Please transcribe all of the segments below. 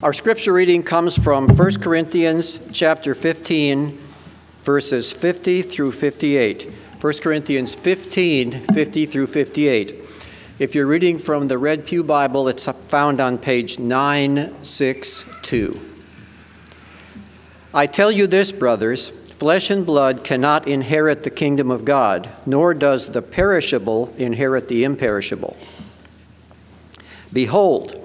Our scripture reading comes from 1 Corinthians chapter 15 verses 50 through 58. 1 Corinthians 15 50 through 58. If you're reading from the Red Pew Bible, it's found on page 962. I tell you this, brothers, flesh and blood cannot inherit the kingdom of God, nor does the perishable inherit the imperishable. Behold,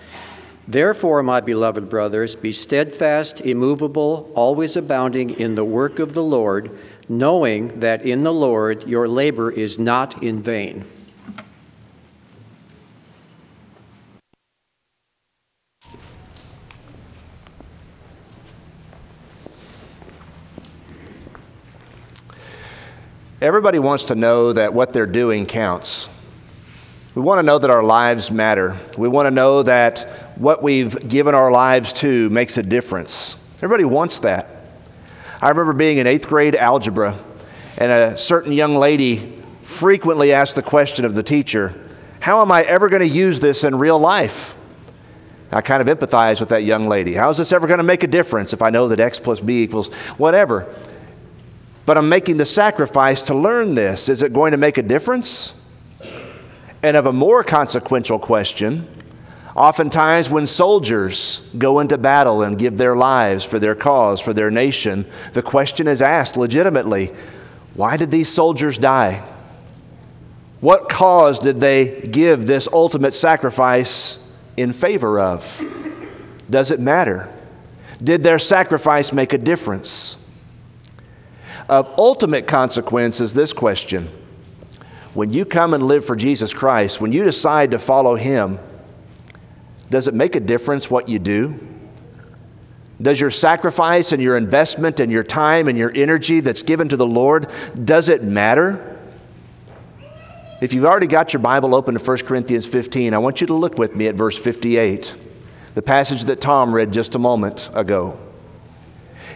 Therefore, my beloved brothers, be steadfast, immovable, always abounding in the work of the Lord, knowing that in the Lord your labor is not in vain. Everybody wants to know that what they're doing counts. We want to know that our lives matter. We want to know that what we've given our lives to makes a difference. Everybody wants that. I remember being in eighth grade algebra, and a certain young lady frequently asked the question of the teacher, How am I ever going to use this in real life? I kind of empathize with that young lady. How is this ever going to make a difference if I know that x plus b equals whatever? But I'm making the sacrifice to learn this. Is it going to make a difference? And of a more consequential question, oftentimes when soldiers go into battle and give their lives for their cause, for their nation, the question is asked legitimately why did these soldiers die? What cause did they give this ultimate sacrifice in favor of? Does it matter? Did their sacrifice make a difference? Of ultimate consequence is this question when you come and live for Jesus Christ, when you decide to follow Him, does it make a difference what you do? Does your sacrifice and your investment and your time and your energy that's given to the Lord, does it matter? If you've already got your Bible open to 1 Corinthians 15, I want you to look with me at verse 58, the passage that Tom read just a moment ago.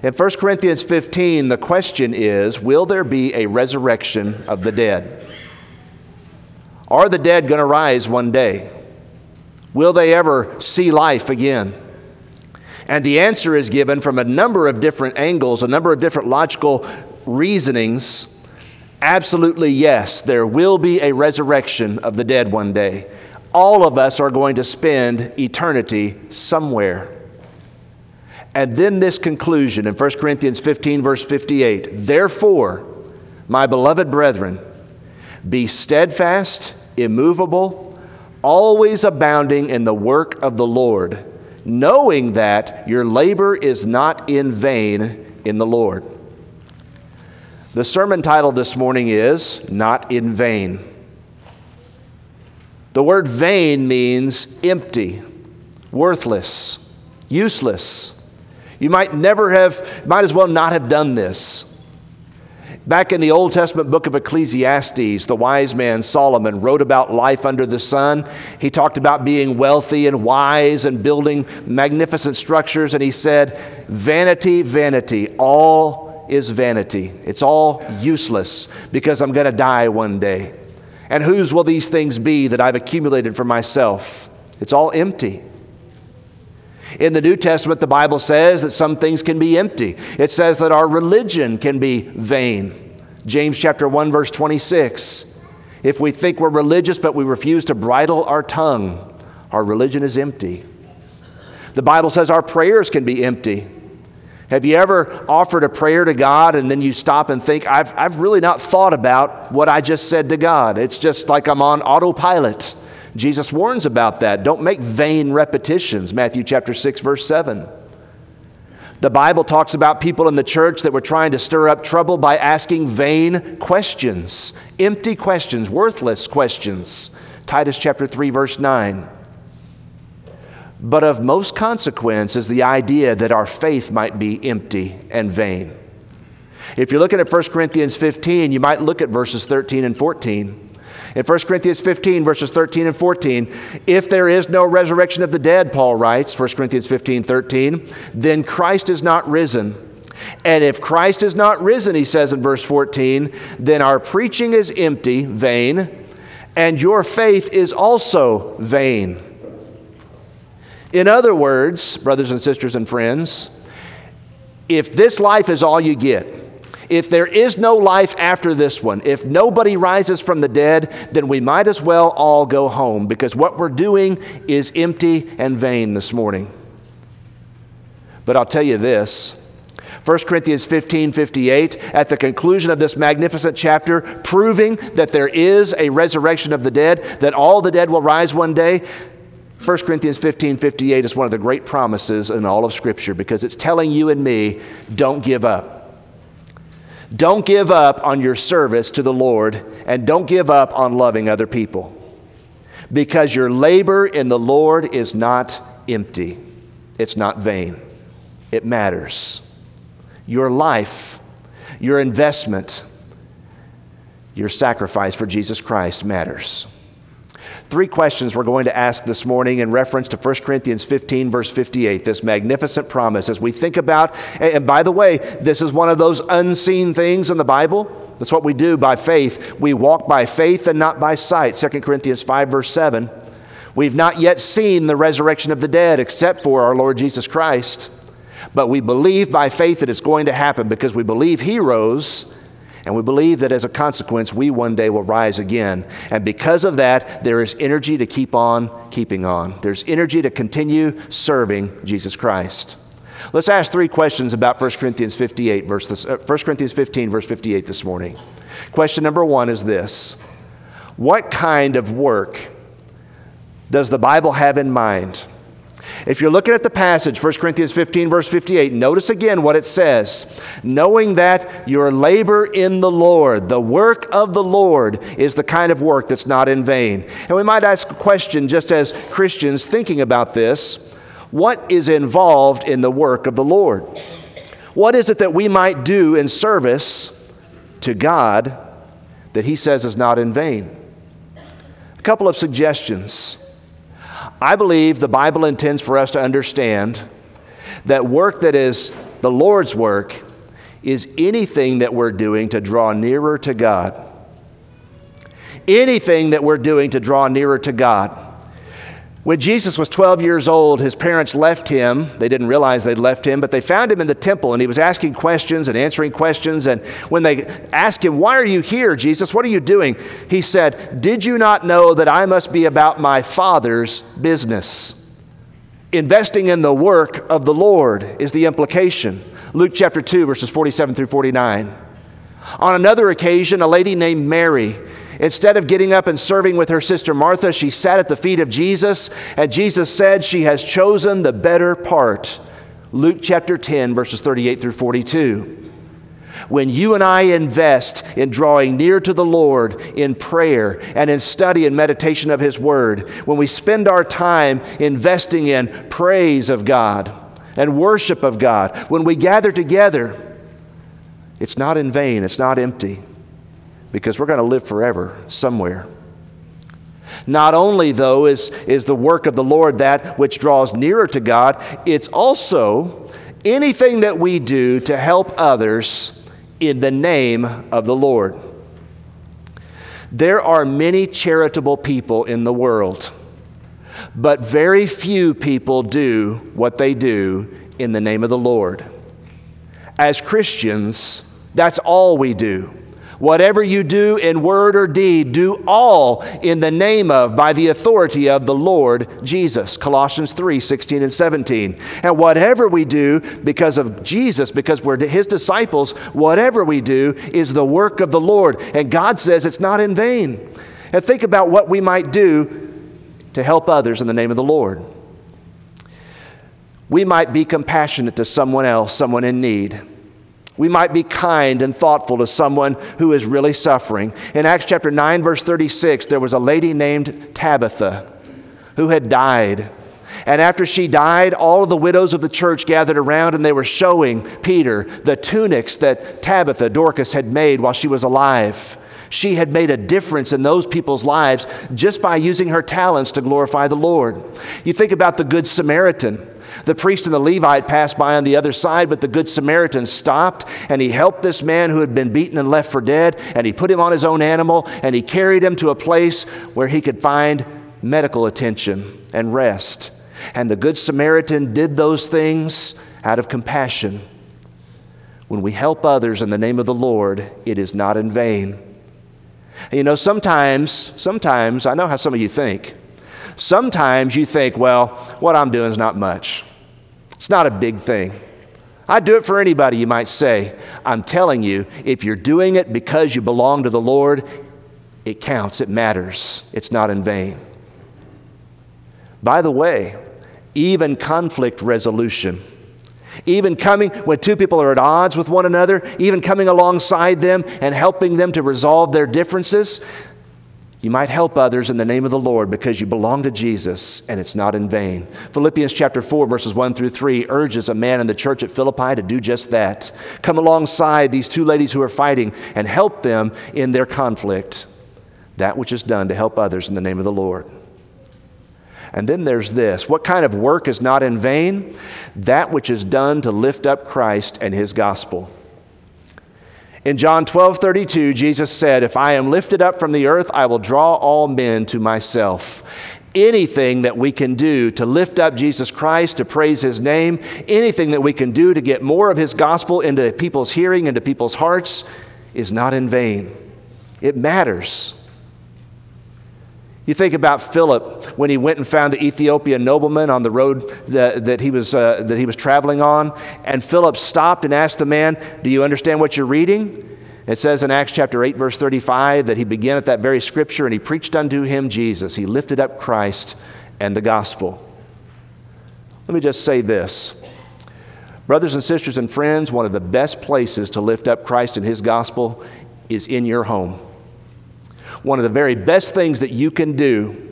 In 1 Corinthians 15, the question is Will there be a resurrection of the dead? Are the dead going to rise one day? Will they ever see life again? And the answer is given from a number of different angles, a number of different logical reasonings. Absolutely, yes, there will be a resurrection of the dead one day. All of us are going to spend eternity somewhere. And then this conclusion in 1 Corinthians 15, verse 58 Therefore, my beloved brethren, be steadfast, immovable, always abounding in the work of the Lord, knowing that your labor is not in vain in the Lord. The sermon title this morning is Not in Vain. The word vain means empty, worthless, useless. You might never have, might as well not have done this. Back in the Old Testament book of Ecclesiastes, the wise man Solomon wrote about life under the sun. He talked about being wealthy and wise and building magnificent structures, and he said, Vanity, vanity, all is vanity. It's all useless because I'm going to die one day. And whose will these things be that I've accumulated for myself? It's all empty. In the New Testament, the Bible says that some things can be empty. It says that our religion can be vain. James chapter 1 verse 26. If we think we're religious but we refuse to bridle our tongue, our religion is empty. The Bible says our prayers can be empty. Have you ever offered a prayer to God and then you stop and think, I've, I've really not thought about what I just said to God? It's just like I'm on autopilot. Jesus warns about that. Don't make vain repetitions, Matthew chapter 6, verse 7. The Bible talks about people in the church that were trying to stir up trouble by asking vain questions, empty questions, worthless questions. Titus chapter 3, verse 9. But of most consequence is the idea that our faith might be empty and vain. If you're looking at 1 Corinthians 15, you might look at verses 13 and 14. In 1 Corinthians 15, verses 13 and 14, if there is no resurrection of the dead, Paul writes, 1 Corinthians 15, 13, then Christ is not risen. And if Christ is not risen, he says in verse 14, then our preaching is empty, vain, and your faith is also vain. In other words, brothers and sisters and friends, if this life is all you get, if there is no life after this one, if nobody rises from the dead, then we might as well all go home because what we're doing is empty and vain this morning. But I'll tell you this 1 Corinthians 15 58, at the conclusion of this magnificent chapter, proving that there is a resurrection of the dead, that all the dead will rise one day. 1 Corinthians 15 58 is one of the great promises in all of Scripture because it's telling you and me don't give up. Don't give up on your service to the Lord and don't give up on loving other people because your labor in the Lord is not empty, it's not vain, it matters. Your life, your investment, your sacrifice for Jesus Christ matters. Three questions we're going to ask this morning in reference to 1 Corinthians 15, verse 58, this magnificent promise as we think about, and by the way, this is one of those unseen things in the Bible. That's what we do by faith. We walk by faith and not by sight. 2 Corinthians 5, verse 7. We've not yet seen the resurrection of the dead except for our Lord Jesus Christ, but we believe by faith that it's going to happen because we believe He rose and we believe that as a consequence, we one day will rise again. And because of that, there is energy to keep on keeping on. There's energy to continue serving Jesus Christ. Let's ask three questions about 1 Corinthians 58, verse this, uh, 1 Corinthians 15, verse 58 this morning. Question number one is this What kind of work does the Bible have in mind? If you're looking at the passage, 1 Corinthians 15, verse 58, notice again what it says. Knowing that your labor in the Lord, the work of the Lord, is the kind of work that's not in vain. And we might ask a question just as Christians thinking about this what is involved in the work of the Lord? What is it that we might do in service to God that He says is not in vain? A couple of suggestions. I believe the Bible intends for us to understand that work that is the Lord's work is anything that we're doing to draw nearer to God. Anything that we're doing to draw nearer to God. When Jesus was 12 years old, his parents left him. They didn't realize they'd left him, but they found him in the temple and he was asking questions and answering questions. And when they asked him, Why are you here, Jesus? What are you doing? He said, Did you not know that I must be about my Father's business? Investing in the work of the Lord is the implication. Luke chapter 2, verses 47 through 49. On another occasion, a lady named Mary Instead of getting up and serving with her sister Martha, she sat at the feet of Jesus, and Jesus said she has chosen the better part. Luke chapter 10, verses 38 through 42. When you and I invest in drawing near to the Lord in prayer and in study and meditation of His Word, when we spend our time investing in praise of God and worship of God, when we gather together, it's not in vain, it's not empty because we're going to live forever somewhere. Not only, though, is, is the work of the Lord that which draws nearer to God, it's also anything that we do to help others in the name of the Lord. There are many charitable people in the world, but very few people do what they do in the name of the Lord. As Christians, that's all we do Whatever you do in word or deed, do all in the name of, by the authority of the Lord Jesus. Colossians 3 16 and 17. And whatever we do because of Jesus, because we're his disciples, whatever we do is the work of the Lord. And God says it's not in vain. And think about what we might do to help others in the name of the Lord. We might be compassionate to someone else, someone in need. We might be kind and thoughtful to someone who is really suffering. In Acts chapter 9, verse 36, there was a lady named Tabitha who had died. And after she died, all of the widows of the church gathered around and they were showing Peter the tunics that Tabitha, Dorcas, had made while she was alive. She had made a difference in those people's lives just by using her talents to glorify the Lord. You think about the Good Samaritan. The priest and the Levite passed by on the other side, but the Good Samaritan stopped and he helped this man who had been beaten and left for dead, and he put him on his own animal and he carried him to a place where he could find medical attention and rest. And the Good Samaritan did those things out of compassion. When we help others in the name of the Lord, it is not in vain. You know, sometimes, sometimes, I know how some of you think. Sometimes you think, well, what I'm doing is not much. It's not a big thing. I'd do it for anybody, you might say. I'm telling you, if you're doing it because you belong to the Lord, it counts, it matters, it's not in vain. By the way, even conflict resolution, even coming when two people are at odds with one another, even coming alongside them and helping them to resolve their differences, you might help others in the name of the Lord because you belong to Jesus and it's not in vain. Philippians chapter 4 verses 1 through 3 urges a man in the church at Philippi to do just that. Come alongside these two ladies who are fighting and help them in their conflict. That which is done to help others in the name of the Lord. And then there's this what kind of work is not in vain? That which is done to lift up Christ and his gospel. In John 12 32, Jesus said, If I am lifted up from the earth, I will draw all men to myself. Anything that we can do to lift up Jesus Christ, to praise his name, anything that we can do to get more of his gospel into people's hearing, into people's hearts, is not in vain. It matters. You think about Philip when he went and found the Ethiopian nobleman on the road that, that, he was, uh, that he was traveling on. And Philip stopped and asked the man, Do you understand what you're reading? It says in Acts chapter 8, verse 35, that he began at that very scripture and he preached unto him Jesus. He lifted up Christ and the gospel. Let me just say this. Brothers and sisters and friends, one of the best places to lift up Christ and his gospel is in your home one of the very best things that you can do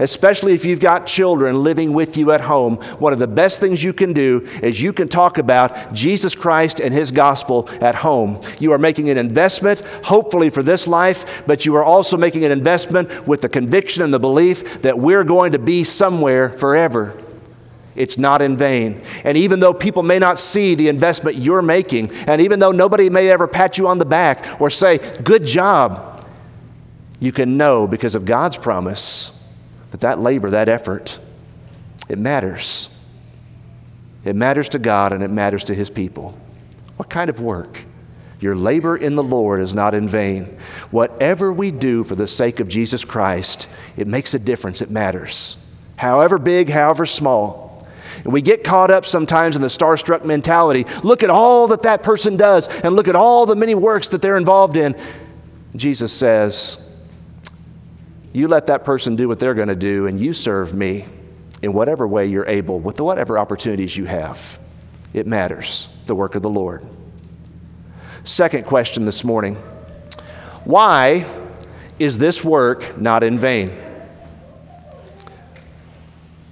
especially if you've got children living with you at home, one of the best things you can do is you can talk about Jesus Christ and His gospel at home. You are making an investment, hopefully for this life, but you are also making an investment with the conviction and the belief that we're going to be somewhere forever. It's not in vain. And even though people may not see the investment you're making, and even though nobody may ever pat you on the back or say, Good job, you can know because of God's promise that that labor, that effort, it matters. It matters to God and it matters to His people. What kind of work? Your labor in the Lord is not in vain. Whatever we do for the sake of Jesus Christ, it makes a difference. It matters. However big, however small. And we get caught up sometimes in the starstruck mentality. Look at all that that person does and look at all the many works that they're involved in. Jesus says, you let that person do what they're going to do, and you serve me in whatever way you're able, with whatever opportunities you have. It matters, the work of the Lord. Second question this morning Why is this work not in vain?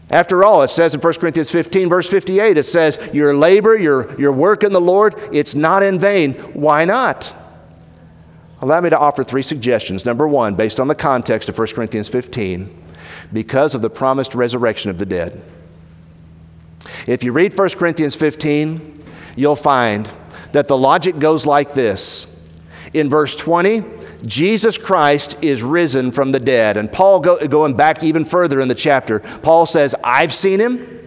After all, it says in 1 Corinthians 15, verse 58, it says, Your labor, your, your work in the Lord, it's not in vain. Why not? Allow me to offer three suggestions. Number one, based on the context of 1 Corinthians 15, because of the promised resurrection of the dead. If you read 1 Corinthians 15, you'll find that the logic goes like this. In verse 20, Jesus Christ is risen from the dead. And Paul, go, going back even further in the chapter, Paul says, I've seen him,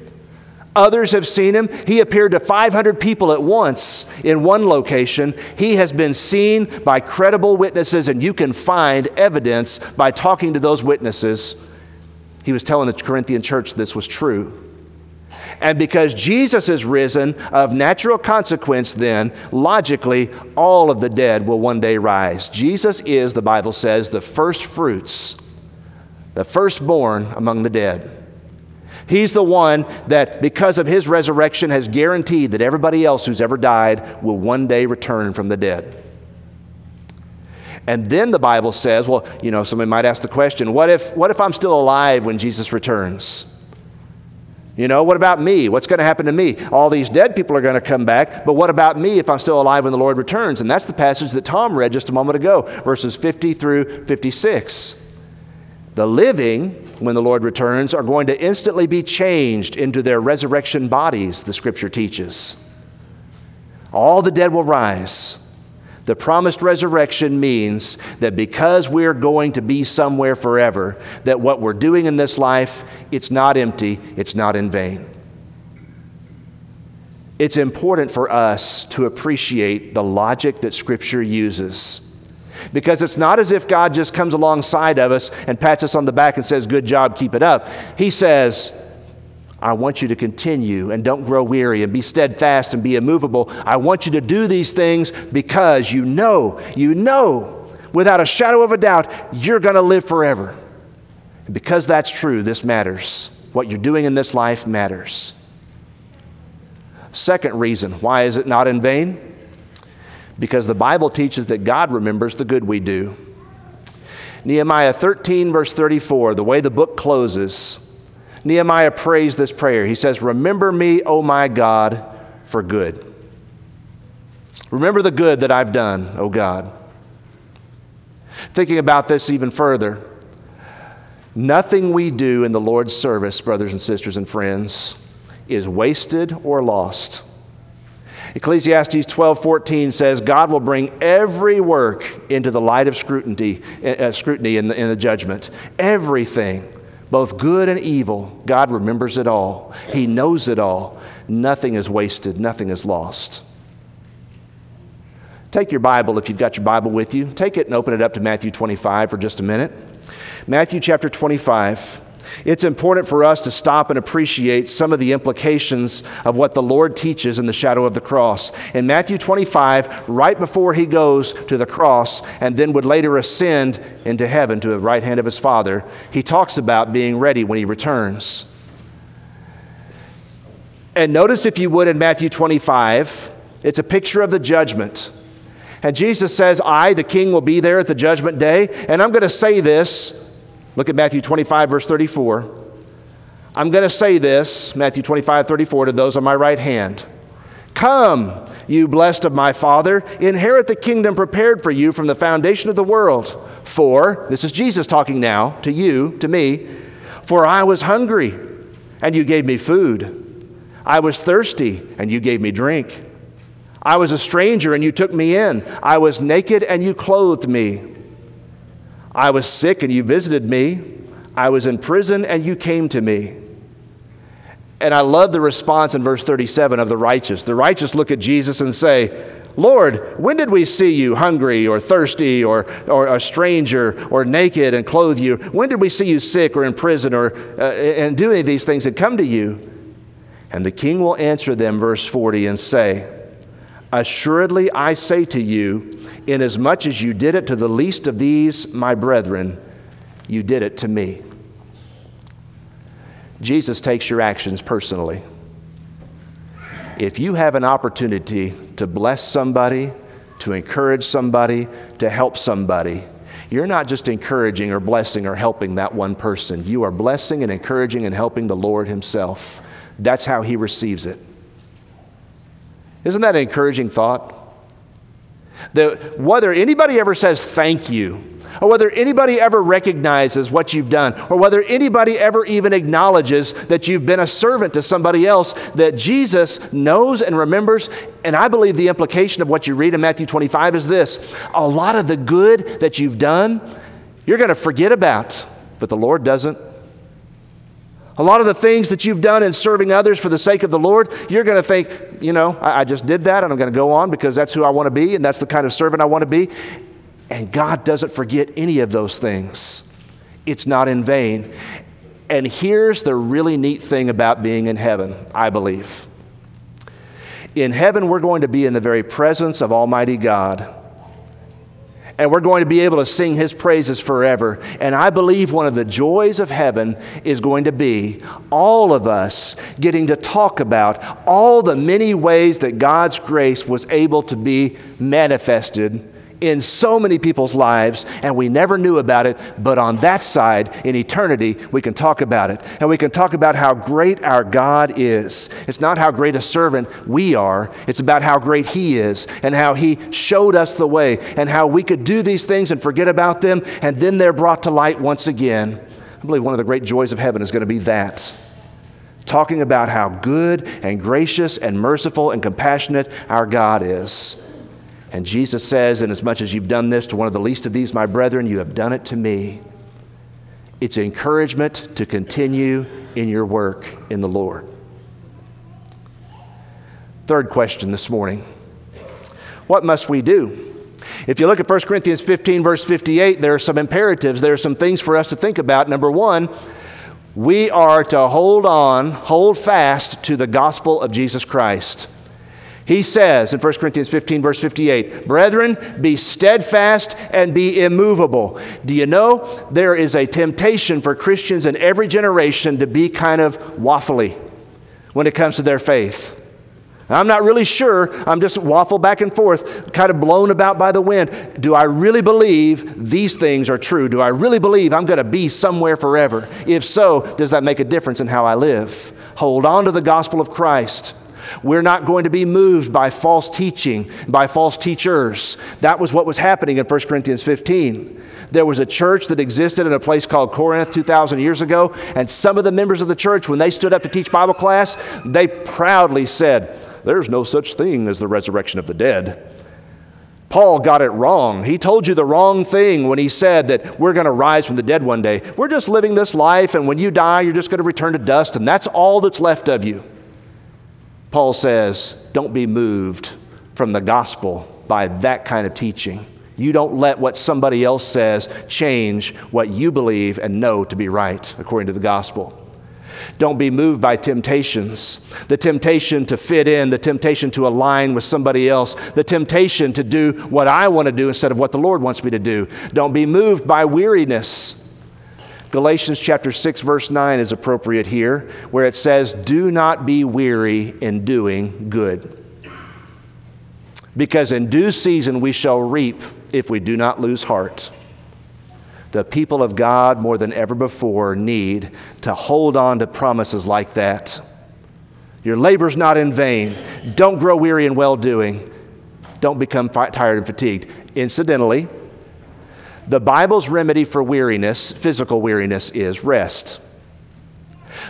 Others have seen him. He appeared to 500 people at once in one location. He has been seen by credible witnesses, and you can find evidence by talking to those witnesses. He was telling the Corinthian church this was true. And because Jesus is risen, of natural consequence, then, logically, all of the dead will one day rise. Jesus is, the Bible says, the first fruits, the firstborn among the dead. He's the one that, because of his resurrection, has guaranteed that everybody else who's ever died will one day return from the dead. And then the Bible says, well, you know, somebody might ask the question what if, what if I'm still alive when Jesus returns? You know, what about me? What's going to happen to me? All these dead people are going to come back, but what about me if I'm still alive when the Lord returns? And that's the passage that Tom read just a moment ago, verses 50 through 56. The living, when the Lord returns, are going to instantly be changed into their resurrection bodies, the scripture teaches. All the dead will rise. The promised resurrection means that because we're going to be somewhere forever, that what we're doing in this life, it's not empty, it's not in vain. It's important for us to appreciate the logic that Scripture uses because it's not as if God just comes alongside of us and pats us on the back and says, Good job, keep it up. He says, I want you to continue and don't grow weary and be steadfast and be immovable. I want you to do these things because you know, you know, without a shadow of a doubt, you're going to live forever. And because that's true, this matters. What you're doing in this life matters. Second reason why is it not in vain? Because the Bible teaches that God remembers the good we do. Nehemiah 13, verse 34, the way the book closes, Nehemiah prays this prayer. He says, Remember me, O my God, for good. Remember the good that I've done, O God. Thinking about this even further, nothing we do in the Lord's service, brothers and sisters and friends, is wasted or lost. Ecclesiastes 12:14 says, "God will bring every work into the light of scrutiny, uh, scrutiny in the, in the judgment. Everything, both good and evil, God remembers it all. He knows it all. Nothing is wasted, nothing is lost." Take your Bible if you've got your Bible with you. Take it and open it up to Matthew 25 for just a minute. Matthew chapter 25. It's important for us to stop and appreciate some of the implications of what the Lord teaches in the shadow of the cross. In Matthew 25, right before he goes to the cross and then would later ascend into heaven to the right hand of his Father, he talks about being ready when he returns. And notice, if you would, in Matthew 25, it's a picture of the judgment. And Jesus says, I, the King, will be there at the judgment day. And I'm going to say this Look at Matthew 25, verse 34. I'm going to say this, Matthew 25, 34, to those on my right hand. Come, you blessed of my Father, inherit the kingdom prepared for you from the foundation of the world. For, this is Jesus talking now to you, to me, for I was hungry, and you gave me food. I was thirsty, and you gave me drink. I was a stranger, and you took me in. I was naked, and you clothed me. I was sick and you visited me. I was in prison and you came to me. And I love the response in verse 37 of the righteous. The righteous look at Jesus and say, Lord, when did we see you hungry or thirsty or, or a stranger or naked and clothe you? When did we see you sick or in prison or uh, and do any of these things and come to you? And the king will answer them, verse 40, and say, Assuredly I say to you, Inasmuch as you did it to the least of these, my brethren, you did it to me. Jesus takes your actions personally. If you have an opportunity to bless somebody, to encourage somebody, to help somebody, you're not just encouraging or blessing or helping that one person. You are blessing and encouraging and helping the Lord Himself. That's how He receives it. Isn't that an encouraging thought? That whether anybody ever says thank you, or whether anybody ever recognizes what you've done, or whether anybody ever even acknowledges that you've been a servant to somebody else, that Jesus knows and remembers. And I believe the implication of what you read in Matthew 25 is this a lot of the good that you've done, you're going to forget about, but the Lord doesn't. A lot of the things that you've done in serving others for the sake of the Lord, you're going to think, you know, I, I just did that and I'm going to go on because that's who I want to be and that's the kind of servant I want to be. And God doesn't forget any of those things. It's not in vain. And here's the really neat thing about being in heaven, I believe. In heaven, we're going to be in the very presence of Almighty God and we're going to be able to sing his praises forever. And I believe one of the joys of heaven is going to be all of us getting to talk about all the many ways that God's grace was able to be manifested in so many people's lives, and we never knew about it. But on that side, in eternity, we can talk about it. And we can talk about how great our God is. It's not how great a servant we are, it's about how great He is and how He showed us the way and how we could do these things and forget about them, and then they're brought to light once again. I believe one of the great joys of heaven is going to be that talking about how good and gracious and merciful and compassionate our God is. And Jesus says, Inasmuch as you've done this to one of the least of these, my brethren, you have done it to me. It's encouragement to continue in your work in the Lord. Third question this morning What must we do? If you look at 1 Corinthians 15, verse 58, there are some imperatives, there are some things for us to think about. Number one, we are to hold on, hold fast to the gospel of Jesus Christ. He says in 1 Corinthians 15, verse 58, Brethren, be steadfast and be immovable. Do you know there is a temptation for Christians in every generation to be kind of waffly when it comes to their faith? I'm not really sure. I'm just waffle back and forth, kind of blown about by the wind. Do I really believe these things are true? Do I really believe I'm going to be somewhere forever? If so, does that make a difference in how I live? Hold on to the gospel of Christ. We're not going to be moved by false teaching, by false teachers. That was what was happening in 1 Corinthians 15. There was a church that existed in a place called Corinth 2,000 years ago, and some of the members of the church, when they stood up to teach Bible class, they proudly said, There's no such thing as the resurrection of the dead. Paul got it wrong. He told you the wrong thing when he said that we're going to rise from the dead one day. We're just living this life, and when you die, you're just going to return to dust, and that's all that's left of you. Paul says, don't be moved from the gospel by that kind of teaching. You don't let what somebody else says change what you believe and know to be right according to the gospel. Don't be moved by temptations. The temptation to fit in, the temptation to align with somebody else, the temptation to do what I want to do instead of what the Lord wants me to do. Don't be moved by weariness. Galatians chapter 6 verse 9 is appropriate here where it says do not be weary in doing good. Because in due season we shall reap if we do not lose heart. The people of God more than ever before need to hold on to promises like that. Your labor's not in vain. Don't grow weary in well doing. Don't become tired and fatigued. Incidentally, the Bible's remedy for weariness, physical weariness, is rest.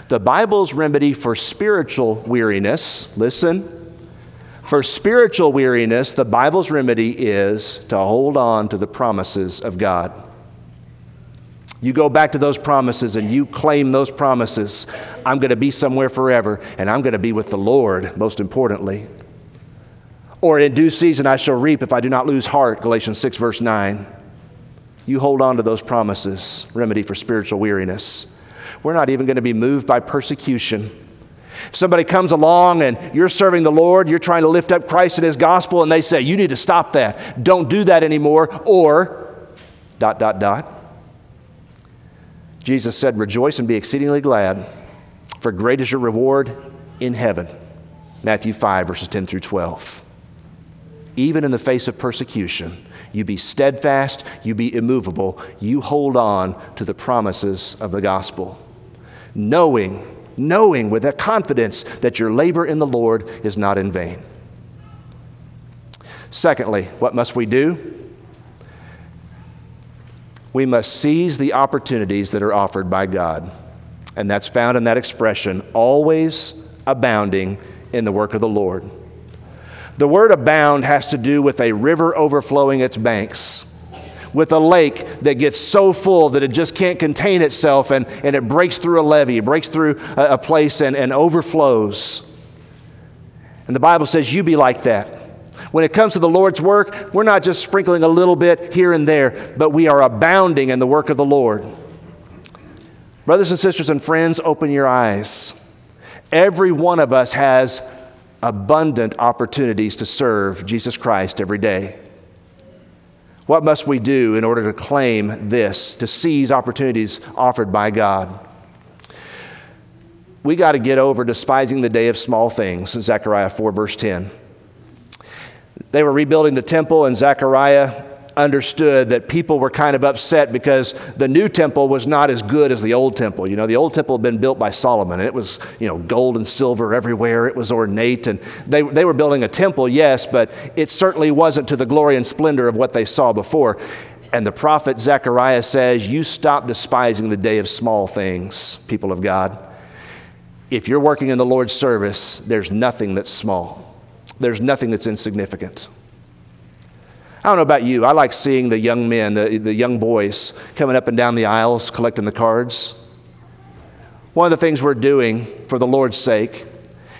The Bible's remedy for spiritual weariness, listen, for spiritual weariness, the Bible's remedy is to hold on to the promises of God. You go back to those promises and you claim those promises. I'm going to be somewhere forever, and I'm going to be with the Lord, most importantly. Or in due season I shall reap if I do not lose heart, Galatians 6, verse 9 you hold on to those promises, remedy for spiritual weariness. We're not even going to be moved by persecution. If somebody comes along and you're serving the Lord, you're trying to lift up Christ and His gospel, and they say, You need to stop that. Don't do that anymore. Or, dot, dot, dot. Jesus said, Rejoice and be exceedingly glad, for great is your reward in heaven. Matthew 5, verses 10 through 12. Even in the face of persecution, you be steadfast, you be immovable, you hold on to the promises of the gospel. Knowing, knowing with that confidence that your labor in the Lord is not in vain. Secondly, what must we do? We must seize the opportunities that are offered by God. And that's found in that expression, always abounding in the work of the Lord. The word abound has to do with a river overflowing its banks. with a lake that gets so full that it just can't contain itself and, and it breaks through a levee, it breaks through a, a place and, and overflows. And the Bible says, You be like that. When it comes to the Lord's work, we're not just sprinkling a little bit here and there, but we are abounding in the work of the Lord. Brothers and sisters and friends, open your eyes. Every one of us has abundant opportunities to serve Jesus Christ every day. What must we do in order to claim this, to seize opportunities offered by God? We got to get over despising the day of small things, Zechariah 4, verse 10. They were rebuilding the temple, and Zechariah understood that people were kind of upset because the new temple was not as good as the old temple. You know, the old temple had been built by Solomon, and it was, you know, gold and silver everywhere. It was ornate, and they, they were building a temple, yes, but it certainly wasn't to the glory and splendor of what they saw before. And the prophet Zechariah says, You stop despising the day of small things, people of God. If you're working in the Lord's service, there's nothing that's small, there's nothing that's insignificant. I don't know about you. I like seeing the young men, the, the young boys coming up and down the aisles collecting the cards. One of the things we're doing for the Lord's sake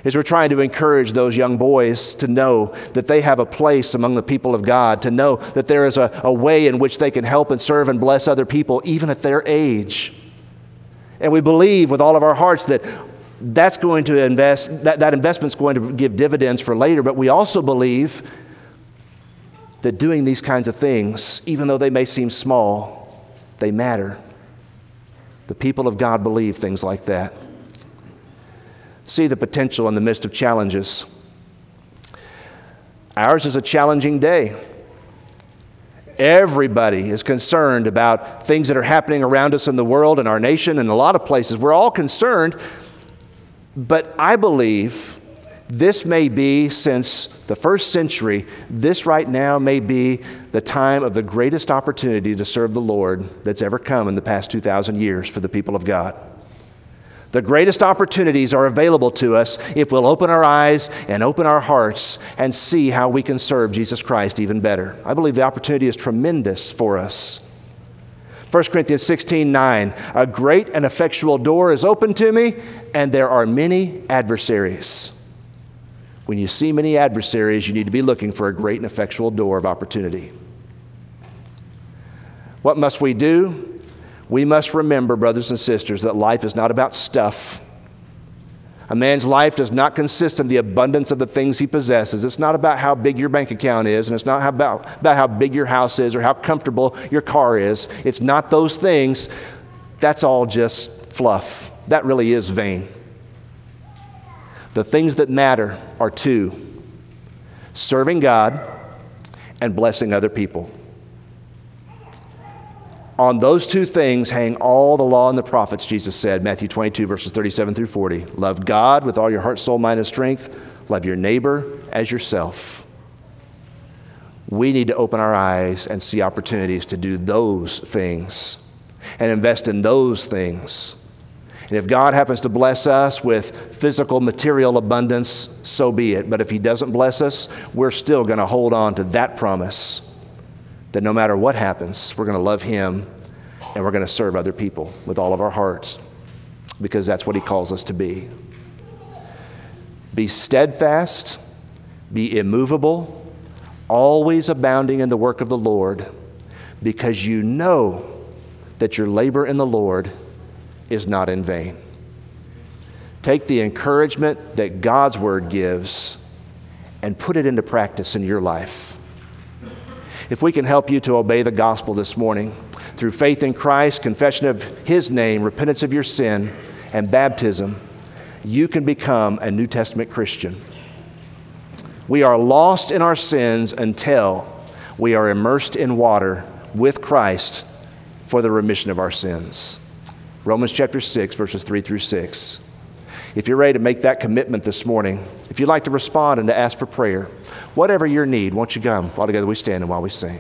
is we're trying to encourage those young boys to know that they have a place among the people of God, to know that there is a, a way in which they can help and serve and bless other people, even at their age. And we believe with all of our hearts that that's going to invest, that, that investment's going to give dividends for later, but we also believe that doing these kinds of things, even though they may seem small, they matter. The people of God believe things like that. See the potential in the midst of challenges. Ours is a challenging day. Everybody is concerned about things that are happening around us in the world and our nation and a lot of places. We're all concerned, but I believe this may be, since the first century, this right now may be the time of the greatest opportunity to serve the Lord that's ever come in the past 2,000 years for the people of God. The greatest opportunities are available to us if we'll open our eyes and open our hearts and see how we can serve Jesus Christ even better. I believe the opportunity is tremendous for us. 1 Corinthians 16 9, a great and effectual door is open to me, and there are many adversaries. When you see many adversaries, you need to be looking for a great and effectual door of opportunity. What must we do? We must remember, brothers and sisters, that life is not about stuff. A man's life does not consist of the abundance of the things he possesses. It's not about how big your bank account is, and it's not about, about how big your house is or how comfortable your car is. It's not those things. That's all just fluff. That really is vain. The things that matter are two serving God and blessing other people. On those two things hang all the law and the prophets, Jesus said, Matthew 22, verses 37 through 40. Love God with all your heart, soul, mind, and strength. Love your neighbor as yourself. We need to open our eyes and see opportunities to do those things and invest in those things and if God happens to bless us with physical, material abundance, so be it. But if He doesn't bless us, we're still going to hold on to that promise that no matter what happens, we're going to love Him and we're going to serve other people with all of our hearts because that's what He calls us to be. Be steadfast, be immovable, always abounding in the work of the Lord because you know that your labor in the Lord is not in vain. Take the encouragement that God's word gives and put it into practice in your life. If we can help you to obey the gospel this morning through faith in Christ, confession of His name, repentance of your sin, and baptism, you can become a New Testament Christian. We are lost in our sins until we are immersed in water with Christ for the remission of our sins. Romans chapter 6, verses 3 through 6. If you're ready to make that commitment this morning, if you'd like to respond and to ask for prayer, whatever your need, won't you come while together we stand and while we sing?